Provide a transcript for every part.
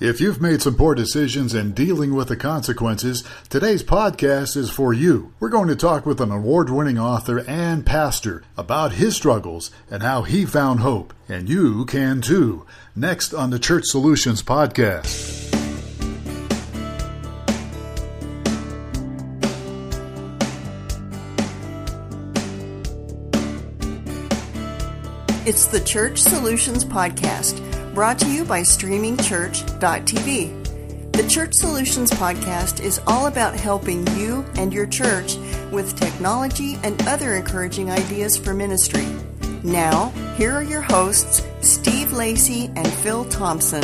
If you've made some poor decisions and dealing with the consequences, today's podcast is for you. We're going to talk with an award winning author and pastor about his struggles and how he found hope. And you can too. Next on the Church Solutions Podcast. It's the Church Solutions Podcast brought to you by streamingchurch.tv. The Church Solutions Podcast is all about helping you and your church with technology and other encouraging ideas for ministry. Now, here are your hosts, Steve Lacey and Phil Thompson.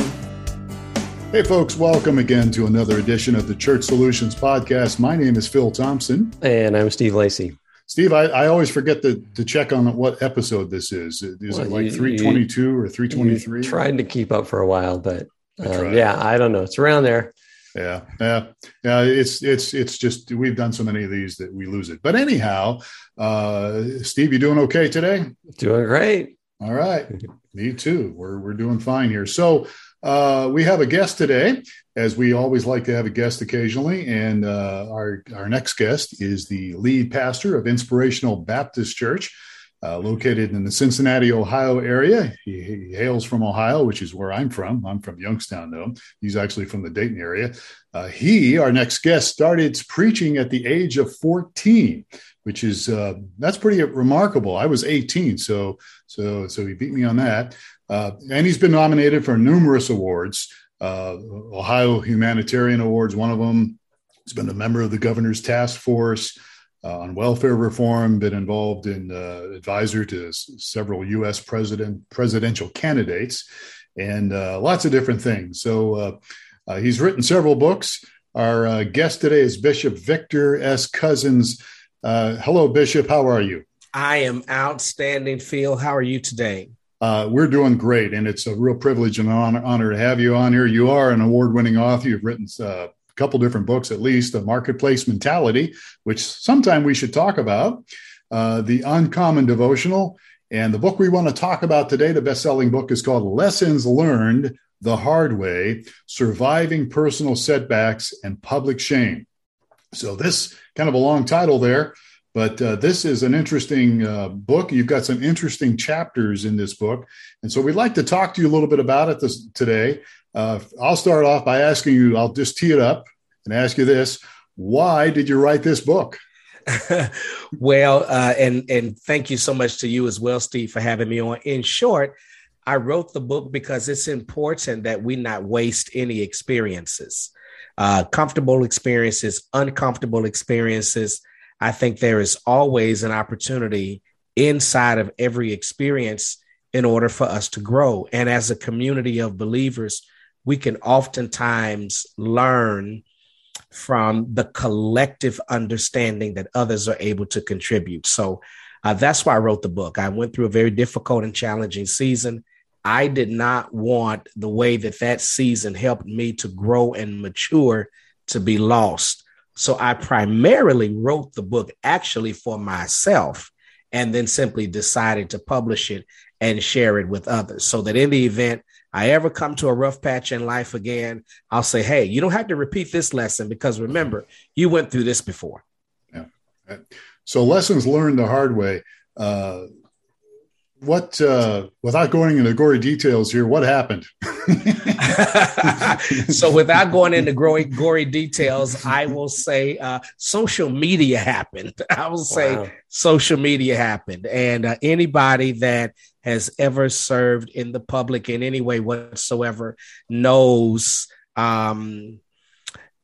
Hey, folks, welcome again to another edition of the Church Solutions Podcast. My name is Phil Thompson. And I'm Steve Lacey. Steve, I, I always forget to, to check on what episode this is. Is well, it like 322 or 323? Trying to keep up for a while, but uh, yeah, I don't know. It's around there. Yeah, yeah, yeah. It's it's it's just we've done so many of these that we lose it. But anyhow, uh, Steve, you doing okay today? Doing great. All right, me too. We're we're doing fine here. So uh, we have a guest today, as we always like to have a guest occasionally. And uh, our, our next guest is the lead pastor of Inspirational Baptist Church, uh, located in the Cincinnati, Ohio area. He, he, hails from Ohio, which is where I'm from. I'm from Youngstown, though. He's actually from the Dayton area. Uh, he, our next guest, started preaching at the age of 14 which is uh, that's pretty remarkable. I was 18, so so so he beat me on that. Uh, and he's been nominated for numerous awards, uh, Ohio Humanitarian Awards, one of them. He's been a member of the governor's task force uh, on welfare reform, been involved in uh, advisor to s- several U.S. president presidential candidates, and uh, lots of different things. So uh, he's written several books. Our guest today is Bishop Victor S. Couzens. hello, Bishop. How are you? I am outstanding, Phil. How are you today? Uh, we're doing great, and it's a real privilege and honor, honor to have you on here. You are an award-winning author. You've written uh, a couple different books, at least, "The Marketplace Mentality," which sometime we should talk about, uh, "The Uncommon Devotional," and the book we want to talk about today. The best-selling book is called "Lessons Learned the Hard Way: Surviving Personal Setbacks and Public Shame." So this kind of a long title there. But uh, this is an interesting uh, book. You've got some interesting chapters in this book. And so we'd like to talk to you a little bit about it this, today. Uh, I'll start off by asking you, I'll just tee it up and ask you this why did you write this book? well, uh, and and thank you so much to you as well, Steve, for having me on. In short, I wrote the book because it's important that we not waste any experiences, uh, comfortable experiences, uncomfortable experiences, I think there is always an opportunity inside of every experience in order for us to grow. And as a community of believers, we can oftentimes learn from the collective understanding that others are able to contribute. So uh, that's why I wrote the book. I went through a very difficult and challenging season. I did not want the way that that season helped me to grow and mature to be lost. So I primarily wrote the book actually for myself and then simply decided to publish it and share it with others so that in the event I ever come to a rough patch in life again, I'll say, hey, you don't have to repeat this lesson because remember, you went through this before. Yeah. So lessons learned the hard way. Uh, what uh, without going into gory details here what happened? So without going into gory, gory details i will say uh, social media happened. I will say wow. social media happened. And uh, anybody that has ever served in the public in any way whatsoever knows um,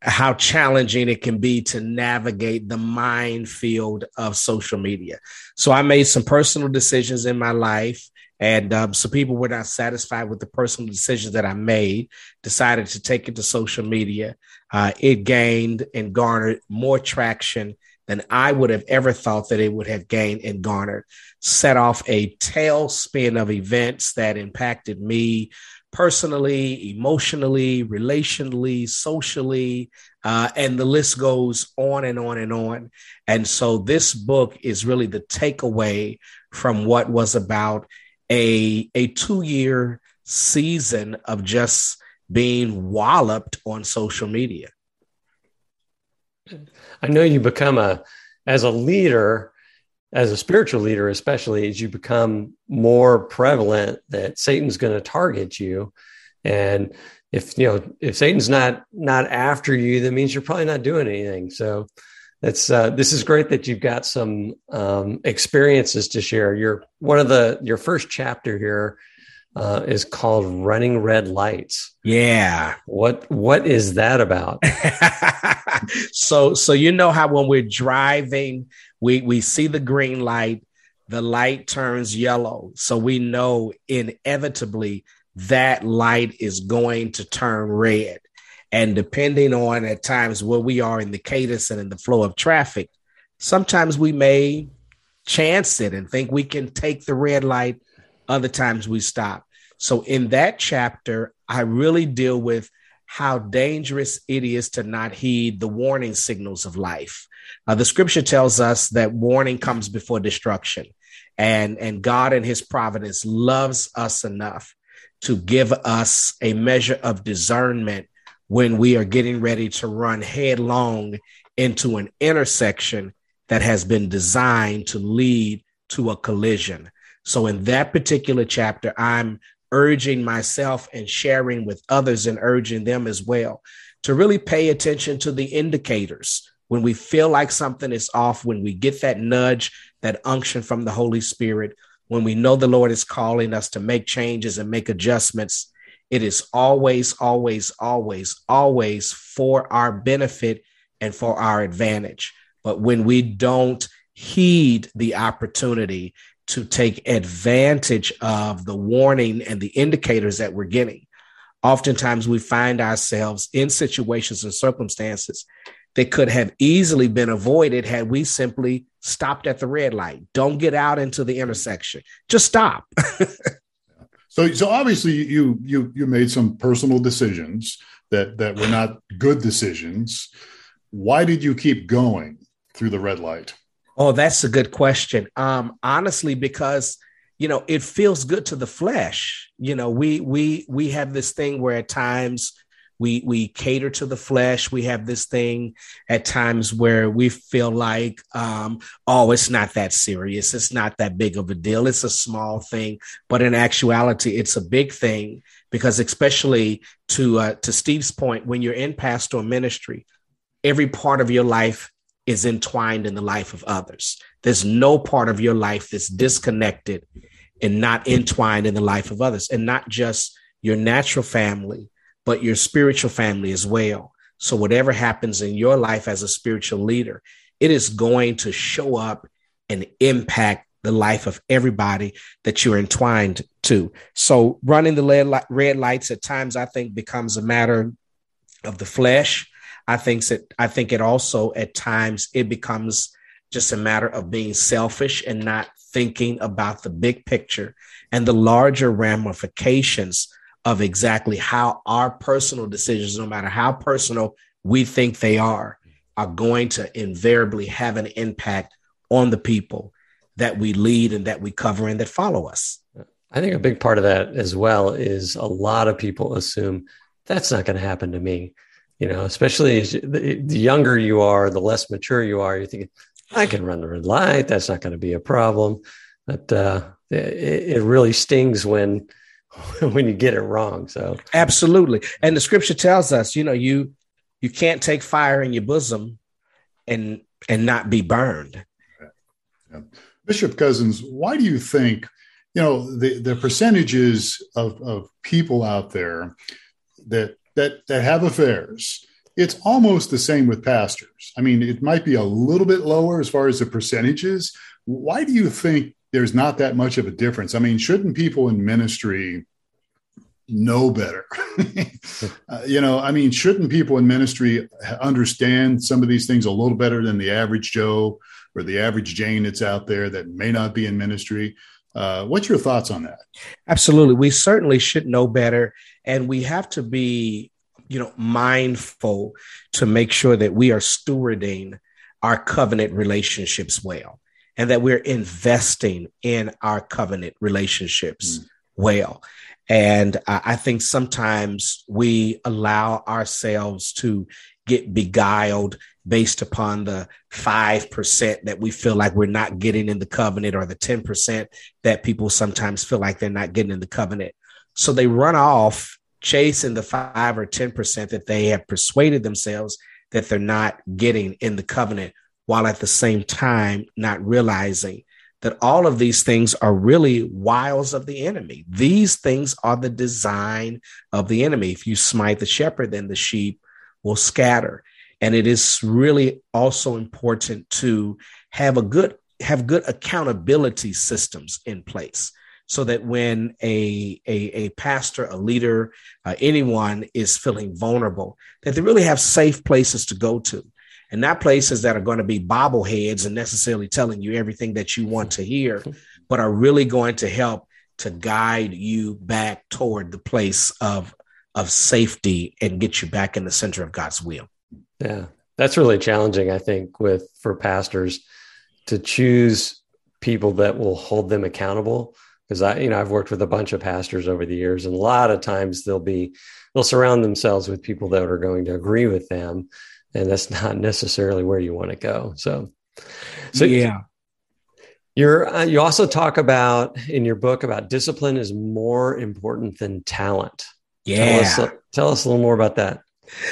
how challenging it can be to navigate the minefield of social media. So I made some personal decisions in my life. And um, so people were not satisfied with the personal decisions that I made, decided to take it to social media. Uh, it gained and garnered more traction than I would have ever thought that it would have gained and garnered. Set off a tailspin of events that impacted me personally, emotionally, relationally, socially, uh, and the list goes on and on and on. And so this book is really the takeaway from what was about a, a two year season of just being walloped on social media. I know you become a, as a leader, as a spiritual leader, especially as you become more prevalent that Satan's going to target you. And if, you know, if Satan's not, not after you, that means you're probably not doing anything. So that's uh, this is great that you've got some, um, experiences to share. You're one of the, your first chapter here uh, is called Running Red Lights. Yeah. What what is that about? so so you know how when we're driving, we we see the green light, the light turns yellow. So we know inevitably that light is going to turn red. And depending on at times where we are in the cadence and in the flow of traffic, sometimes we may chance it and think we can take the red light other times we stop. So in that chapter, I really deal with how dangerous it is to not heed the warning signals of life. Uh, the scripture tells us that warning comes before destruction. And, and God and his providence loves us enough to give us a measure of discernment when we are getting ready to run headlong into an intersection that has been designed to lead to a collision. So in that particular chapter, I'm urging myself and sharing with others and urging them as well to really pay attention to the indicators when we feel like something is off, when we get that nudge, that unction from the Holy Spirit, when we know the Lord is calling us to make changes and make adjustments. It is always, always, always, always for our benefit and for our advantage. But when we don't heed the opportunity to take advantage of the warning and the indicators that we're getting. Oftentimes, we find ourselves in situations and circumstances that could have easily been avoided had we simply stopped at the red light. Don't get out into the intersection. Just stop. so, so obviously, you you you made some personal decisions that that were not good decisions. Why did you keep going through the red light? Oh, that's a good question. Um, honestly, because you know it feels good to the flesh. You know, we we we have this thing where at times we we cater to the flesh. We have this thing at times where we feel like, um, oh, it's not that serious. It's not that big of a deal. It's a small thing, but in actuality, it's a big thing because, especially to uh, to Steve's point, when you're in pastoral ministry, every part of your life is entwined in the life of others. There's no part of your life that's disconnected and not entwined in the life of others, and not just your natural family, but your spiritual family as well. So, whatever happens in your life as a spiritual leader, it is going to show up and impact the life of everybody that you're entwined to. So, running the red lights at times, I think, becomes a matter of the flesh I think that I think it also at times it becomes just a matter of being selfish and not thinking about the big picture and the larger ramifications of exactly how our personal decisions, no matter how personal we think they are, are going to invariably have an impact on the people that we lead and that we cover and that follow us. I think a big part of that as well is a lot of people assume that's not going to happen to me you know, especially as the, the younger you are, the less mature you are, you're thinking, I can run the red light. That's not going to be a problem. But uh, it, it really stings when when you get it wrong. So absolutely, and the scripture tells us, you know, you you can't take fire in your bosom and and not be burned. Yeah. Bishop Couzens, why do you think, you know, the the percentages of of people out there that that that have affairs it's almost the same with pastors i mean it might be a little bit lower as far as the percentages why do you think there's not that much of a difference. I mean shouldn't people in ministry know better? Uh, you know i mean shouldn't people in ministry understand some of these things a little better than the average joe or the average jane that's out there that may not be in ministry? Uh, what's your thoughts on that? Absolutely. We certainly should know better and we have to be you know mindful to make sure that we are stewarding our covenant relationships well and that we're investing in our covenant relationships mm. well And I think sometimes we allow ourselves to get beguiled based upon the 5% that we feel like we're not getting in the covenant or the 10% that people sometimes feel like they're not getting in the covenant. So they run off chasing the 5 or 10% that they have persuaded themselves that they're not getting in the covenant while at the same time not realizing that all of these things are really wiles of the enemy. These things are the design of the enemy. If you smite the shepherd, then the sheep will scatter. And it is really also important to have a good have good accountability systems in place so that when a, a, a pastor, a leader, uh, anyone is feeling vulnerable, that they really have safe places to go to and not places that are going to be bobbleheads and necessarily telling you everything that you want to hear, but are really going to help to guide you back toward the place of of safety and get you back in the center of God's will. Yeah. That's really challenging, I think, with for pastors to choose people that will hold them accountable. Because I, you know, I've worked with a bunch of pastors over the years, and a lot of times they'll be they'll surround themselves with people that are going to agree with them, and that's not necessarily where you want to go. So, so yeah, you're uh, you also talk about in your book about discipline is more important than talent. Yeah. Tell us, tell us a little more about that.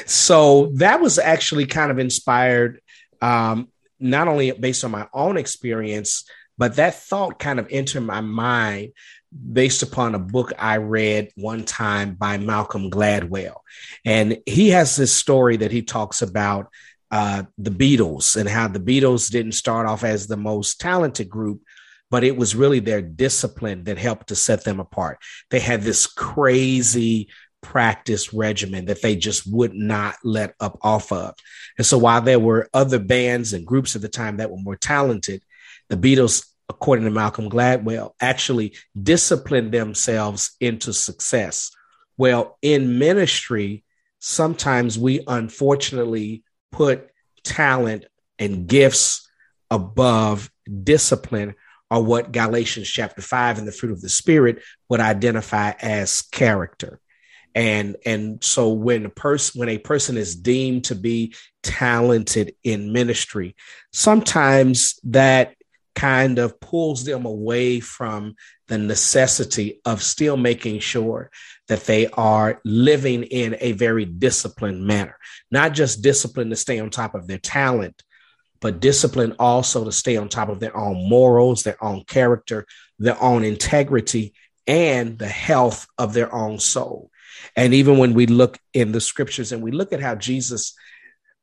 So that was actually kind of inspired, um, not only based on my own experience, but that thought kind of entered my mind based upon a book I read one time by Malcolm Gladwell. And he has this story that he talks about uh, the Beatles and how the Beatles didn't start off as the most talented group, but it was really their discipline that helped to set them apart. They had this crazy practice regimen that they just would not let up off of. And so while there were other bands and groups at the time that were more talented, the Beatles, according to Malcolm Gladwell, actually discipline themselves into success. Well, in ministry, sometimes we unfortunately put talent and gifts above discipline or what Galatians chapter 5 and the fruit of the spirit would identify as character and and so when a person when a person is deemed to be talented in ministry sometimes that kind of pulls them away from the necessity of still making sure that they are living in a very disciplined manner. Not just discipline to stay on top of their talent but discipline also to stay on top of their own morals their own character their own integrity and the health of their own soul. And even when we look in the scriptures and we look at how Jesus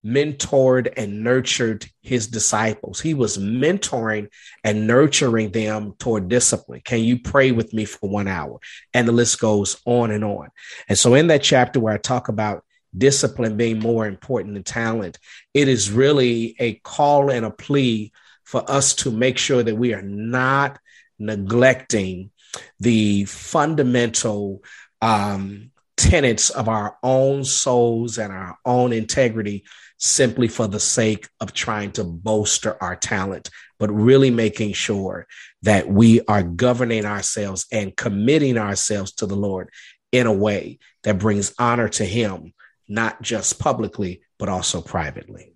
mentored and nurtured his disciples, he was mentoring and nurturing them toward discipline. Can you pray with me for one hour? And the list goes on and on. And so, in that chapter where I talk about discipline being more important than talent, it is really a call and a plea for us to make sure that we are not neglecting the fundamental um, tenets of our own souls and our own integrity simply for the sake of trying to bolster our talent, but really making sure that we are governing ourselves and committing ourselves to the Lord in a way that brings honor to Him, not just publicly, but also privately.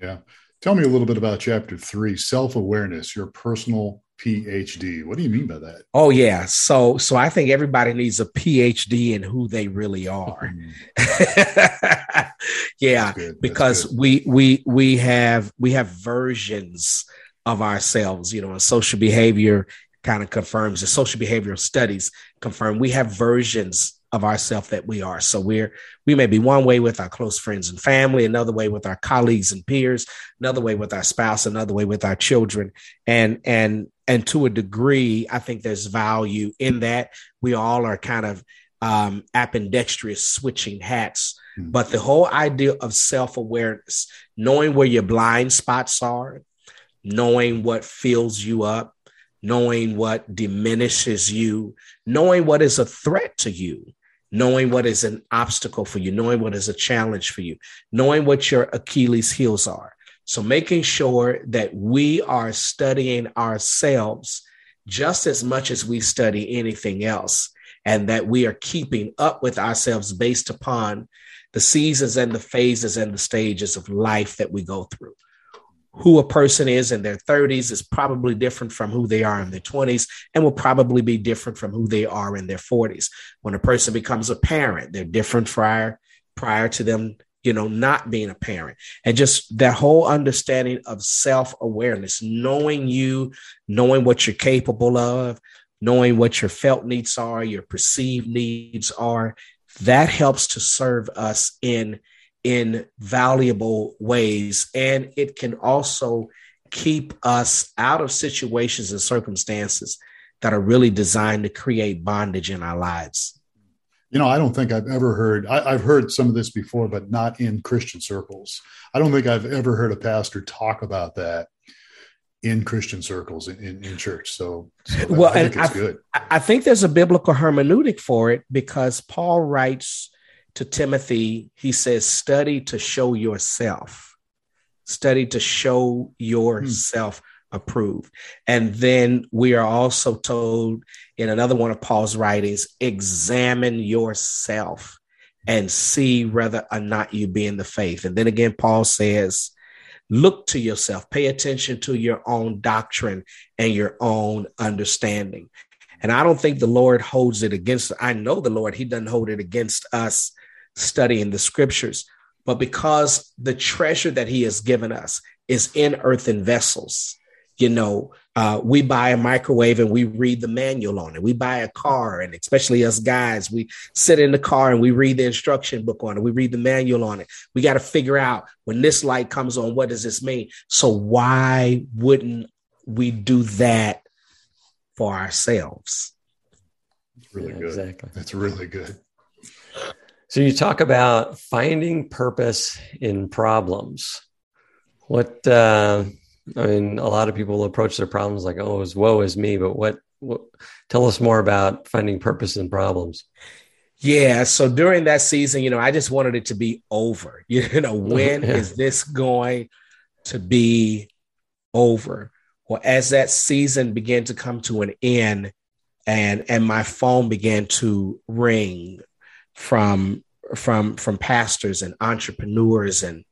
Yeah. Tell me a little bit about chapter three self awareness, your personal PhD. What do you mean by that? Oh yeah. So so I think everybody needs a PhD in who they really are. Mm-hmm. yeah, because we we we have we have versions of ourselves, you know, and social behavior kind of confirms the social behavioral studies confirm we have versions of ourselves that we are. So we're we may be one way with our close friends and family, another way with our colleagues and peers, another way with our spouse, another way with our children. And and and to a degree, I think there's value in that. We all are kind of um, ambidextrous switching hats. Mm-hmm. But the whole idea of self awareness, knowing where your blind spots are, knowing what fills you up, knowing what diminishes you, knowing what is a threat to you, knowing what is an obstacle for you, knowing what is a challenge for you, knowing what your Achilles heels are. So making sure that we are studying ourselves just as much as we study anything else and that we are keeping up with ourselves based upon the seasons and the phases and the stages of life that we go through. Who a person is in their 30s is probably different from who they are in their 20s and will probably be different from who they are in their 40s. When a person becomes a parent, they're different prior prior to them you know, not being a parent. And just that whole understanding of self awareness, knowing you, knowing what you're capable of, knowing what your felt needs are, your perceived needs are, that helps to serve us in in valuable ways. And it can also keep us out of situations and circumstances that are really designed to create bondage in our lives you know, I don't think I've ever heard, I, have heard some of this before, but not in Christian circles. I don't think I've ever heard a pastor talk about that in Christian circles in, in, in church. So, so well, I think it's I, good. I think there's a biblical hermeneutic for it because Paul writes to Timothy, he says, study to show yourself, study to show yourself. Hmm approved. And then we are also told in another one of Paul's writings examine yourself and see whether or not you be in the faith. And then again, Paul says, look to yourself, pay attention to your own doctrine and your own understanding. And I don't think the Lord holds it against, I know the Lord, He doesn't hold it against us studying the scriptures, but because the treasure that He has given us is in earthen vessels you know, uh, we buy a microwave and we read the manual on it. We buy a car, and especially us guys, we sit in the car and we read the instruction book on it. We read the manual on it. We got to figure out when this light comes on, what does this mean? So, why wouldn't we do that for ourselves? really yeah, good. Exactly. That's really good. So, you talk about finding purpose in problems. What, uh, I mean, a lot of people approach their problems like, "Oh, as woe is me." But what, what? Tell us more about finding purpose in problems. Yeah. So during that season, you know, I just wanted it to be over. You know, when yeah. is this going to be over? Well, as that season began to come to an end, and and my phone began to ring from from from pastors and entrepreneurs and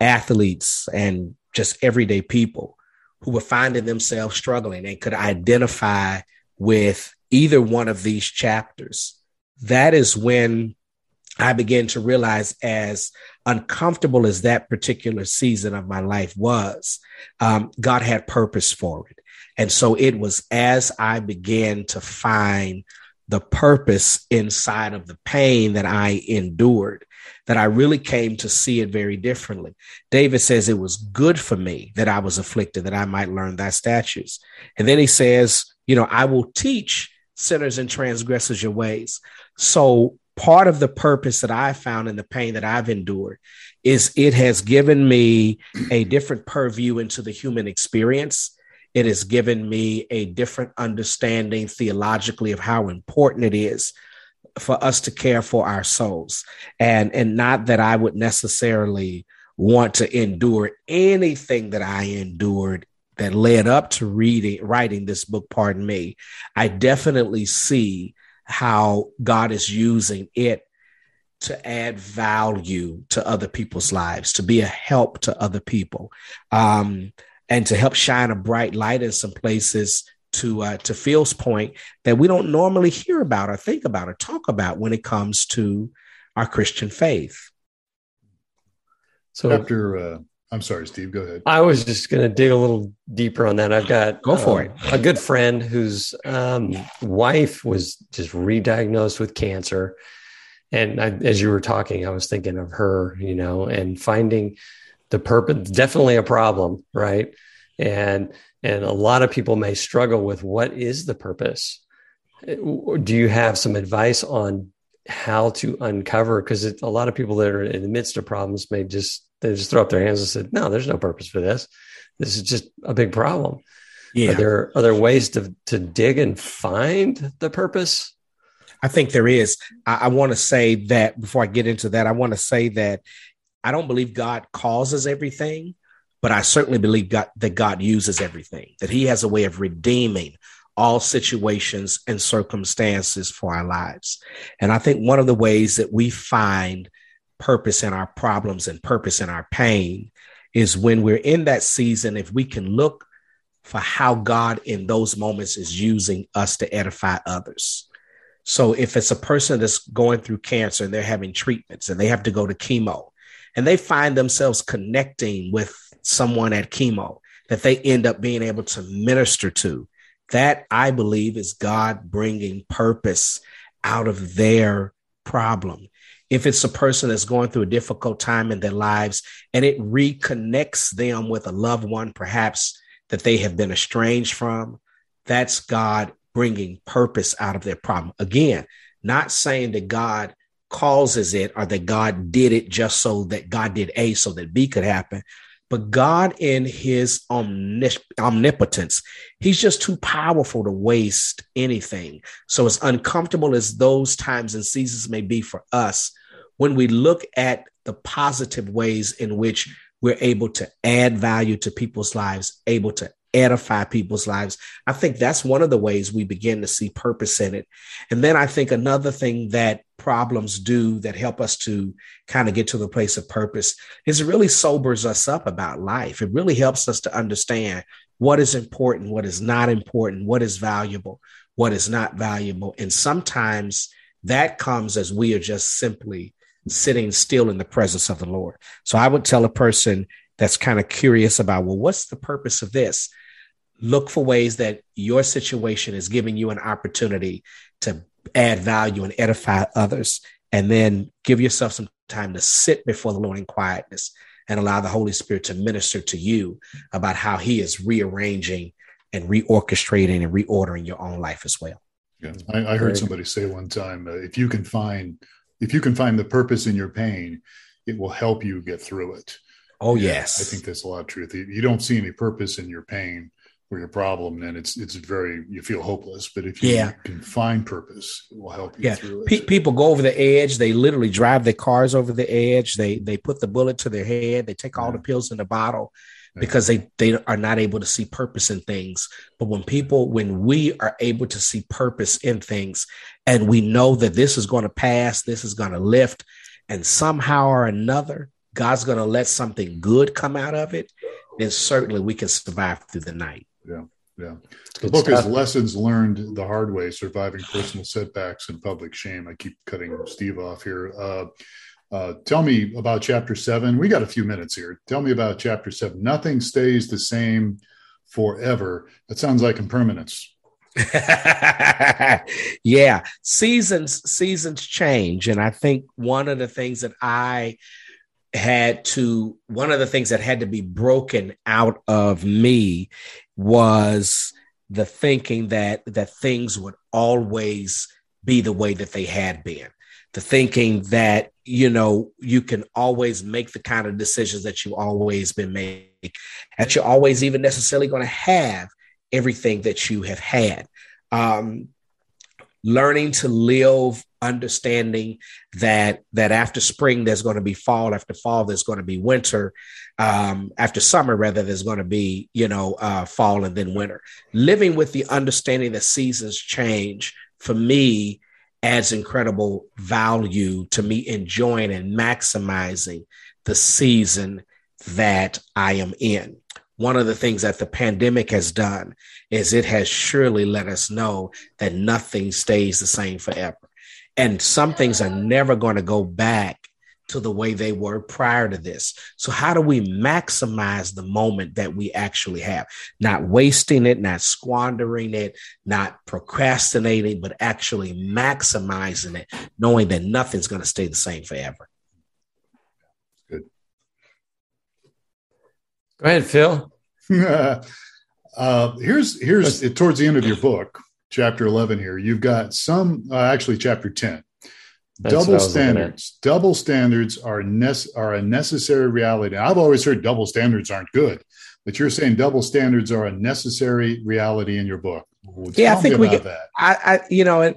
athletes and just everyday people who were finding themselves struggling and could identify with either one of these chapters. That is when I began to realize, as uncomfortable as that particular season of my life was, um, God had purpose for it. And so it was as I began to find the purpose inside of the pain that I endured that I really came to see it very differently. David says it was good for me that I was afflicted, that I might learn thy statutes. And then he says, you know, I will teach sinners and transgressors your ways. So part of the purpose that I found in the pain that I've endured is it has given me a different purview into the human experience. It has given me a different understanding theologically of how important it is for us to care for our souls. And and not that i would necessarily want to endure anything that i endured that led up to reading writing this book pardon me. I definitely see how god is using it to add value to other people's lives to be a help to other people. Um, and to help shine a bright light in some places to uh, to Phil's point that we don't normally hear about or think about or talk about when it comes to our Christian faith. So after uh, I'm sorry, Steve, go ahead. I was just going to dig a little deeper on that. I've got go for um, it. A good friend whose um, wife was just re-diagnosed with cancer, and I, as you were talking, I was thinking of her, you know, and finding the purpose. Definitely a problem, right? And and a lot of people may struggle with what is the purpose. Uh, do you have some advice on how to uncover? Because a lot of people that are in the midst of problems may just they just throw up their hands and say, "No, there's no purpose for this. This is just a big problem." Yeah. Are there are there ways to to dig and find the purpose? I think there is. I, I want to say that before I get into that, I want to say that I don't believe God causes everything but I certainly believe God, that God uses everything, that He has a way of redeeming all situations and circumstances for our lives. And I think one of the ways that we find purpose in our problems and purpose in our pain is when we're in that season, if we can look for how God in those moments is using us to edify others. So if it's a person that's going through cancer and they're having treatments and they have to go to chemo and they find themselves connecting with someone at chemo that they end up being able to minister to, that I believe is God bringing purpose out of their problem. If it's a person that's going through a difficult time in their lives and it reconnects them with a loved one, perhaps that they have been estranged from, that's God bringing purpose out of their problem. Again, not saying that God causes it or that God did it just so that God did A so that B could happen. But God, in his omnipotence, he's just too powerful to waste anything. So, as uncomfortable as those times and seasons may be for us, when we look at the positive ways in which we're able to add value to people's lives, able to edify people's lives. I think that's one of the ways we begin to see purpose in it. And then I think another thing that problems do that help us to kind of get to the place of purpose is it really sobers us up about life. It really helps us to understand what is important, what is not important, what is valuable, what is not valuable. And sometimes that comes as we are just simply sitting still in the presence of the Lord. So I would tell a person that's kind of curious about, well, what's the purpose of this? Look for ways that your situation is giving you an opportunity to add value and edify others. And then give yourself some time to sit before the Lord in quietness and allow the Holy Spirit to minister to you about how He is rearranging and reorchestrating and reordering your own life as well. Yeah, I, I heard somebody say one time, uh, if you can find if you can find the purpose in your pain, it will help you get through it. Oh yes, I think that's a lot of truth. You don't see any purpose in your pain or your problem, then it's it's very you feel hopeless. But if you yeah. can find purpose, it will help you yeah. through it. Pe- people go over the edge. They literally drive their cars over the edge. They they put the bullet to their head. They take all yeah. the pills in the bottle because they they are not able to see purpose in things. But when people when we are able to see purpose in things, and we know that this is going to pass, this is going to lift, and somehow or another God's going to let something good come out of it, then certainly we can survive through the night. Yeah. Yeah. The good book stuff. is Lessons Learned the Hard Way Surviving Personal Setbacks and Public Shame. I keep cutting Steve off here. Uh, uh, tell me about chapter seven. We got a few minutes here. Tell me about chapter seven. Nothing stays the same forever. That sounds like impermanence. yeah, seasons seasons change, and I think one of the things that I had to one of the things that had to be broken out of me was the thinking that that things would always be the way that they had been. The thinking that you know you can always make the kind of decisions that you've always been making that you're always even necessarily going to have everything that you have had. Um, learning to live understanding that that after spring there's going to be fall after fall there's going to be winter um, after summer rather there's going to be you know uh, fall and then winter living with the understanding that seasons change for me adds incredible value to me enjoying and maximizing the season that i am in one of the things that the pandemic has done is it has surely let us know that nothing stays the same forever. And some things are never going to go back to the way they were prior to this. So, how do we maximize the moment that we actually have? Not wasting it, not squandering it, not procrastinating, but actually maximizing it, knowing that nothing's going to stay the same forever. Good. Go ahead, Phil. uh, here's here's towards the end of your book, chapter eleven. Here you've got some uh, actually chapter ten. That's double standards. Double standards are nece- are a necessary reality. I've always heard double standards aren't good, but you're saying double standards are a necessary reality in your book. Well, yeah, I think we get that. I, I, you know, and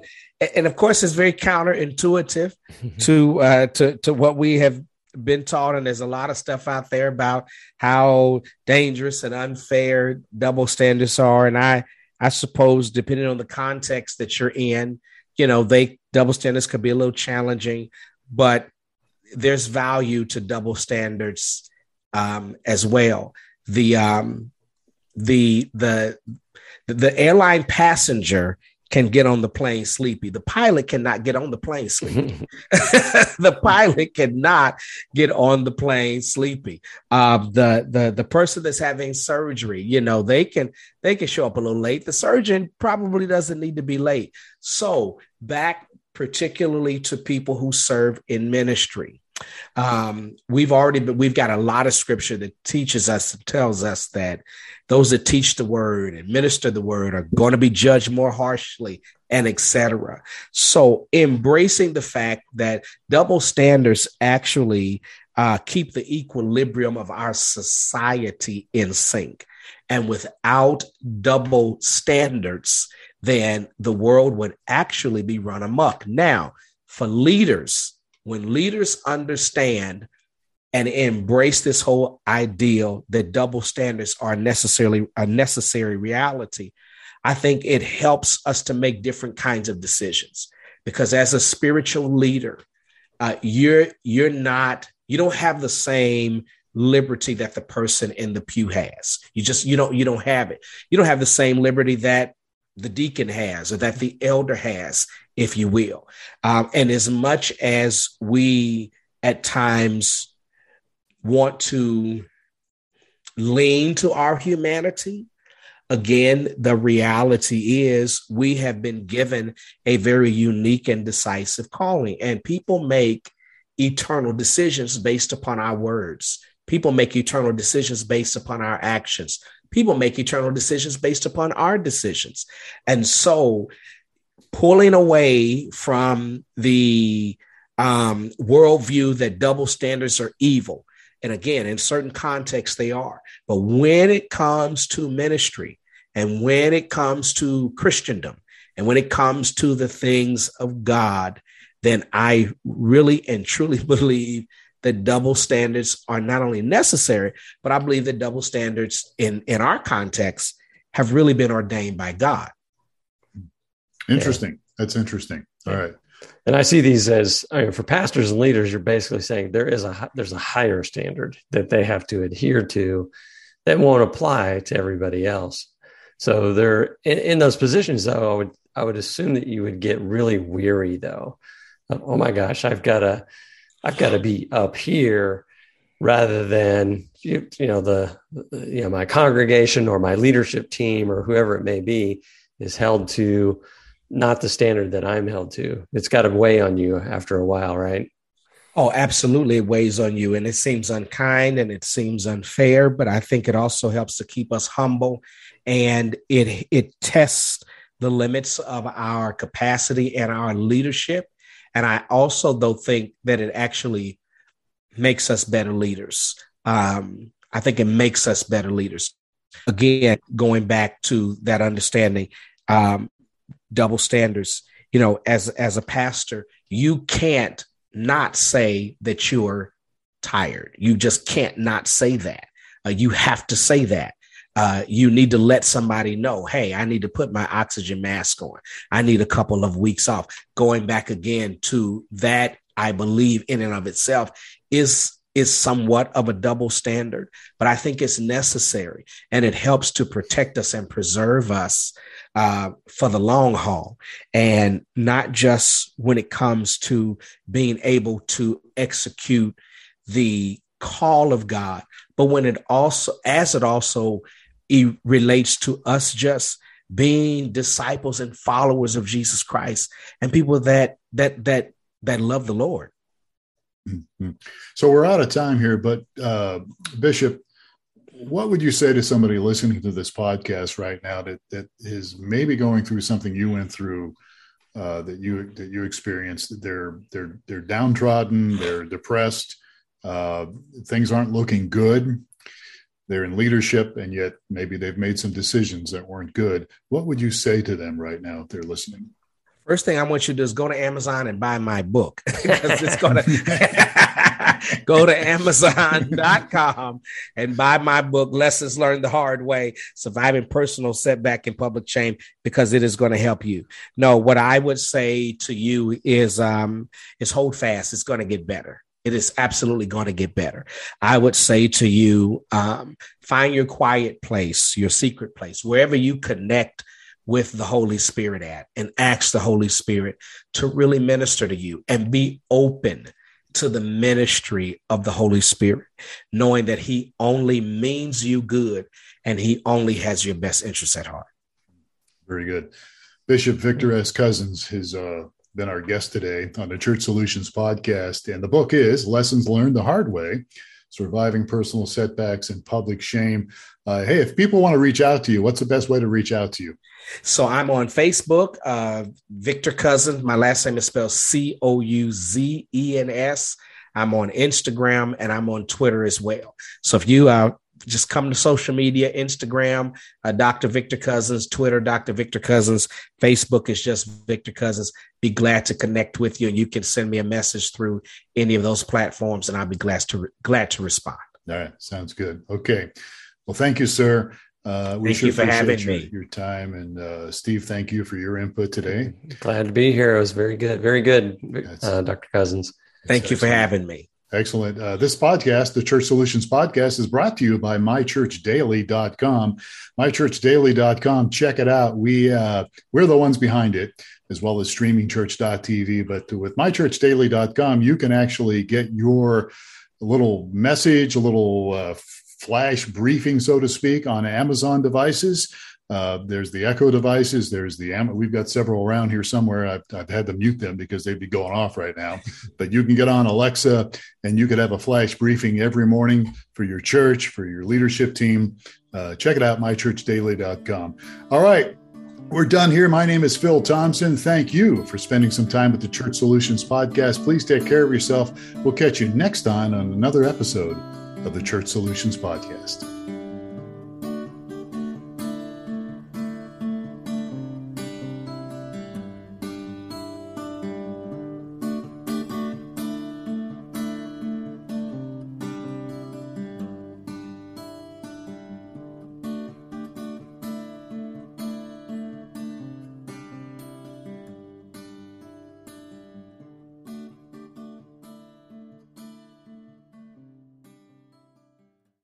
and of course, it's very counterintuitive to uh, to to what we have been taught, and there's a lot of stuff out there about how dangerous and unfair double standards are. And I, I suppose, depending on the context that you're in, you know, they double standards could be a little challenging, but there's value to double standards um, as well. The um, the the the airline passenger can get on the plane sleepy. The pilot cannot get on the plane sleepy. the pilot cannot get on the plane sleepy. Uh, the the the person that's having surgery, you know, they can they can show up a little late. The surgeon probably doesn't need to be late. So back particularly to people who serve in ministry. Um, we've already but we've got a lot of scripture that teaches us tells us that those that teach the word and minister the word are going to be judged more harshly and etc. So embracing the fact that double standards actually uh, keep the equilibrium of our society in sync. And without double standards, then the world would actually be run amok. Now, for leaders, when leaders understand and embrace this whole ideal that double standards are necessarily a necessary reality, I think it helps us to make different kinds of decisions. Because as a spiritual leader, uh, you're you're not you don't have the same liberty that the person in the pew has. You just you don't you don't have it. You don't have the same liberty that the deacon has or that the elder has, if you will. Um, and as much as we at times want to lean to our humanity, again, the reality is we have been given a very unique and decisive calling, and people make eternal decisions based upon our words. People make eternal decisions based upon our actions. People make eternal decisions based upon our decisions. And so, pulling away from the um, worldview that double standards are evil, and again, in certain contexts, they are. But when it comes to ministry and when it comes to Christendom and when it comes to the things of God, then I really and truly believe that double standards are not only necessary, but I believe that double standards in, in our context have really been ordained by God. Interesting. Yeah. That's interesting. All right. And I see these as I mean, for pastors and leaders, you're basically saying there is a there's a higher standard that they have to adhere to that won't apply to everybody else. So they're in, in those positions, though. I would I would assume that you would get really weary, though. oh my gosh, I've got to I've got to be up here rather than you, you know the you know my congregation or my leadership team or whoever it may be is held to not the standard that I'm held to. It's got to weigh on you after a while, right? Oh, absolutely. It weighs on you and it seems unkind and it seems unfair, but I think it also helps to keep us humble and it it tests the limits of our capacity and our leadership and I also, though, think that it actually makes us better leaders. Um, I think it makes us better leaders. Again, going back to that understanding, um, double standards. You know, as as a pastor, you can't not say that you're tired. You just can't not say that. Uh, you have to say that uh, you need to let somebody know, hey, I need to put my oxygen mask on. I need a couple of weeks off. Going back again to that, I believe in and of itself is is somewhat of a double standard, but I think it's necessary and it helps to protect us and preserve us uh, for the long haul, and not just when it comes to being able to execute the call of God, but when it also, as it also it relates to us just being disciples and followers of Jesus Christ and people that that that that love the Lord. Mm-hmm. So we're out of time here, but uh, Bishop, what would you say to somebody listening to this podcast right now that that is maybe going through something you went through? Uh, that you that you experienced? They're they're they're downtrodden they're depressed uh, things aren't looking good they're in leadership and yet maybe they've made some decisions that weren't good. What would you say to them right now if they're listening? First thing i want you to do is go to amazon and buy my book. It's to Go to Amazon.com and buy my book, Lessons Learned the Hard Way Surviving Personal Setback and Public Shame, because it is going to help you. No, what I would say to you is um, is hold fast. It's going to get better. It is absolutely going to get better. I would say to you, um, find your quiet place, your secret place, wherever you connect with the Holy Spirit at, and ask the Holy Spirit to really minister to you and be open to the ministry of the Holy Spirit, knowing that He only means you good and He only has your best interests at heart. Very good. Bishop Victor S. Couzens has uh, been our guest today on the Church Solutions podcast. And the book is Lessons Learned the Hard Way Surviving Personal Setbacks and Public Shame. Uh, hey, if people want to reach out to you, what's the best way to reach out to you? So I'm on Facebook, uh, Victor Couzens. My last name is spelled C O U Z E N S. I'm on Instagram and I'm on Twitter as well. So if you uh, just come to social media Instagram, uh, Dr. Victor Couzens, Twitter, Dr. Victor Couzens, Facebook is just Victor Couzens. Be glad to connect with you. And you can send me a message through any of those platforms, and I'll be glad to, glad to respond. All right. Sounds good. Okay. Well, thank you, sir. Uh, we thank you for having your, me. Your time and uh, Steve, thank you for your input today. Glad to be here. It was very good, very good, uh, Dr. Couzens. Thank you for having me. Excellent. Uh, this podcast, the Church Solutions Podcast, is brought to you by mychurchdaily.com. Mychurchdaily.com. Check it out. We uh, we're the ones behind it, as well as streamingchurch.tv. But with mychurchdaily.com, you can actually get your little message, a little uh, flash briefing, so to speak, on Amazon devices. Uh, there's the Echo devices. There's the Am- we've got several around here somewhere. I've, I've had to mute them because they'd be going off right now. But you can get on Alexa and you could have a flash briefing every morning for your church, for your leadership team. Uh, check it out, mychurchdaily.com. All right, we're done here. My name is Phil Thompson. Thank you for spending some time with the Church Solutions podcast. Please take care of yourself. We'll catch you next time on another episode of the Church Solutions podcast.